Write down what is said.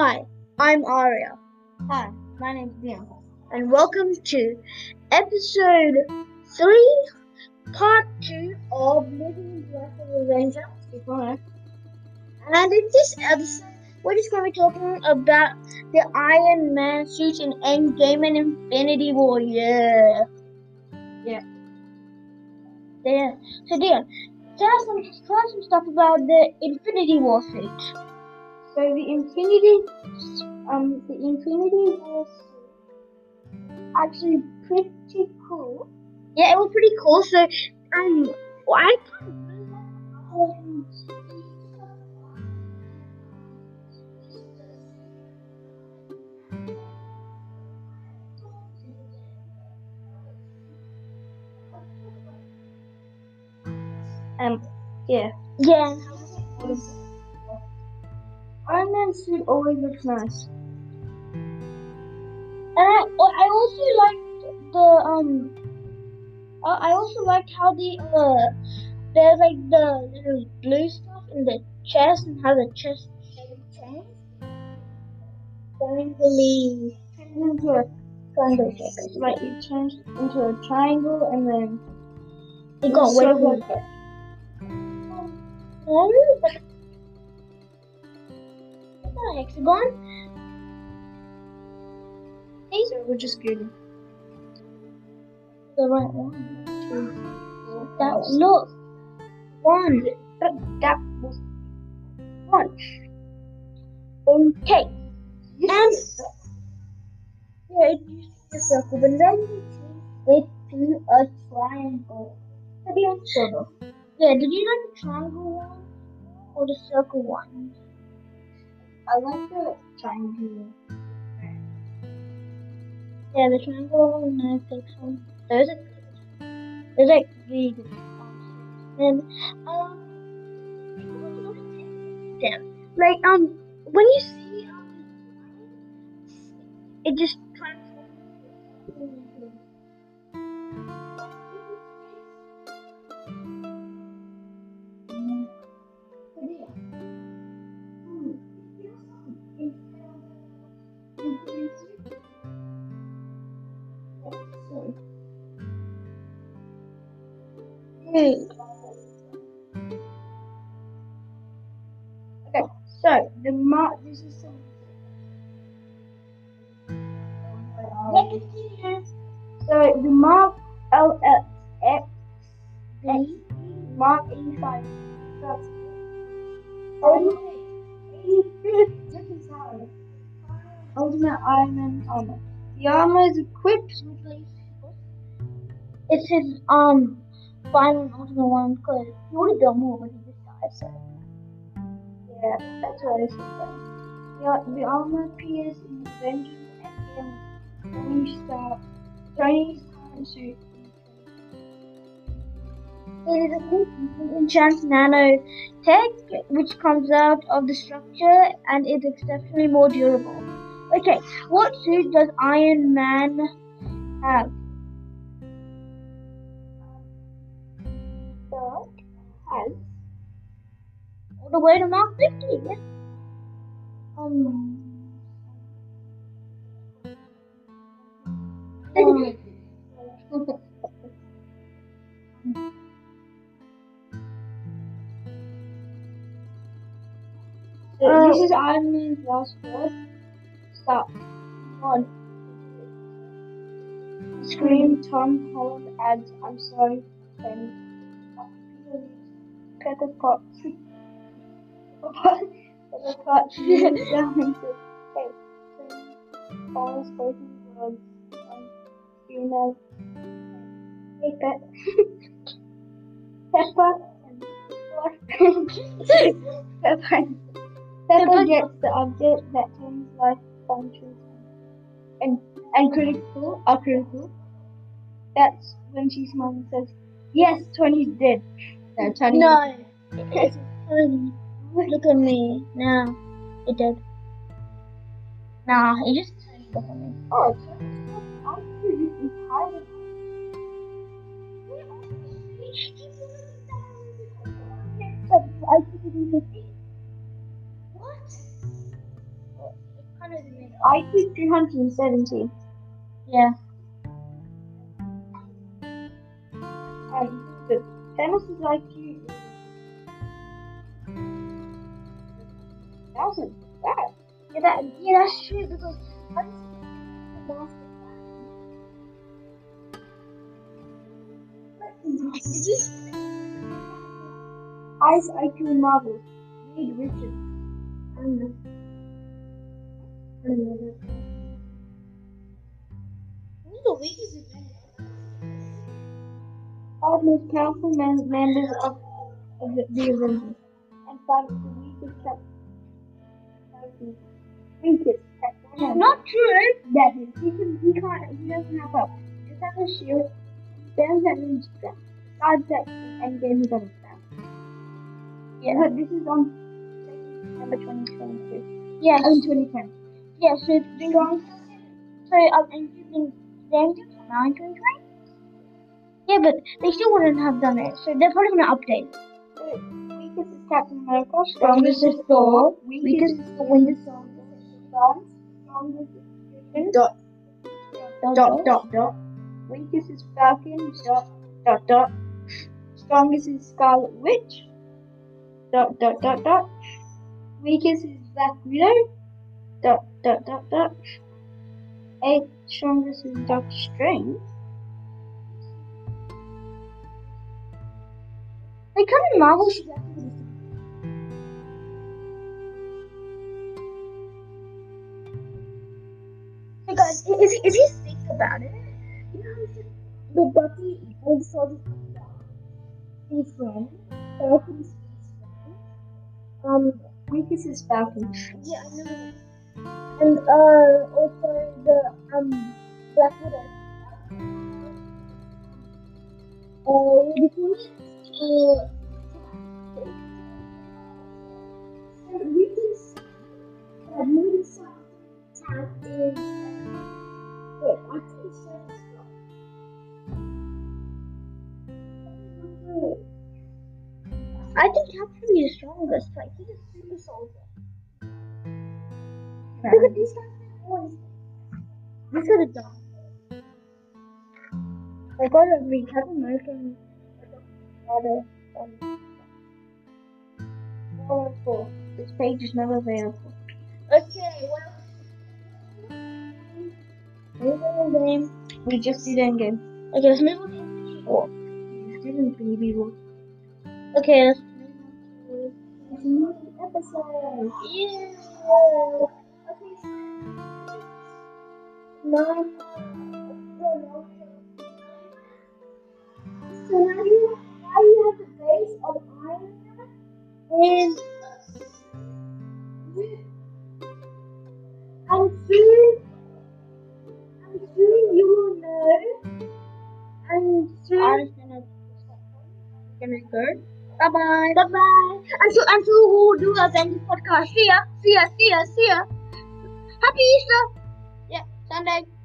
Hi, I'm Aria, Hi, my name's Dion. and welcome to episode 3, part 2 of Living Black Avenger. And in this episode, we're just going to be talking about the Iron Man suit in Endgame and Infinity War. Yeah. Yeah. Yeah. So, Dion, tell us some, tell us some stuff about the Infinity War suit. So the Infinity, um, the Infinity suit actually pretty cool. Yeah, it was pretty cool. So, um, well, I um, Um, yeah. yeah, Man suit always looks nice. and I, I also liked the um, uh, I also liked how the uh, there's like the little blue stuff in the chest and how the chest. Triangle Turns into a triangle shape. It's like it changed into a triangle and then It got way more. Effect. But it's not a hexagon. These So we're just good. the right one. That look one. That, One. Okay. And yeah, it used to circle, but then we changed it to a triangle. To be honest, yeah. Did you like the triangle one or the circle one? I like the triangle. Yeah, the triangle one and the fixed one. Those are good. Those are really good. And um, damn, like um, when you see it just Okay, so the mark. This is some. So the Mark LX X B Mark 85 starts. Ultimate Iron Man armor. The armor is equipped with It's his um final ultimate one because but just died. So Yeah, that's what it says. The, the armor appears in Avengers Endgame Tony Stark. Tony's suit. it is a good enchant nano tech which comes out of the structure and is exceptionally more durable. Okay, what suit does Iron Man have? Has All the way to Mark 50. Yeah. um. So Uh, this is Iron Man's last word. Stop. One. Scream Tom Holland adds, I'm sorry, kneels down and says, hey, friend. All spoken words. Um, you know. Hey, Pep. Pepper and Pepper. Pepper gets the object that Tony's life functions and and critical are critical. That's when she smiles and says, Yes, Tony's dead. No, No. It's funny. Look at me. Now. It did. Nah, it just look at me. Oh, Tony's dead. I'm sure you can hide it. I think it is a- What? I know the name. IQ 370. Yeah. And the Thanos' is thousand. That. Yeah, that, yeah, that's true because just plan. Is this Highest IQ Marvel. Reed Richards. Know. That. Who's the weakest? Five most powerful men- members of, of the, the Avengers. And five of the weakest captains. Weakest captain. Not true. That is, he can, he can't, he doesn't have a, he just has a shield, stands at range strength. Besides that, and game he doesn't stand. Yeah. But this is on December 2022. Yes. Oh, 2010. Yeah, so it's strong. So um, you think Avengers nine twenty twenty? Yeah, but they still wouldn't have done it, so they're probably gonna update. Weakest is Captain America. Strongest is Thor. Weakest is the Winter Soldier. Strongest is. Dot. Dot dot dot. Weakest is Falcon. Dot dot dot. Strongest is Scarlet Witch. Dot dot dot dot. Weakest is Black Widow. Dot dot dot dot. Eighth strongest is Doctor Strange. They come in Marvel should Hey guys, i- if, if you think about it, you know he said the Bucky old soldiers come down. His friend, Falcon's friend. Um, Weakest is Falcon. yeah, I know. And uh, also the um Black Widow. Uh, because uh, we can see that movie song tag is wait, I can show this I think Captain is the strongest. Like he's a super soldier. Look at these guys. Look at the dog. I gotta read Captain America. And Gotta, um, Four four. This page is not available. Okay, well. Move on the game. We just did Endgame. Okay, let's move on to. We didn't baby one. Okay, let's move on to New episode. Yeah. Okay, so nine. Man and and soon and soon you will know and soon I'm gonna gonna go. Bye bye. Bye bye. Until until we'll do Avengers podcast. See ya. See ya. See ya. See ya. Happy Easter. yeah Sunday.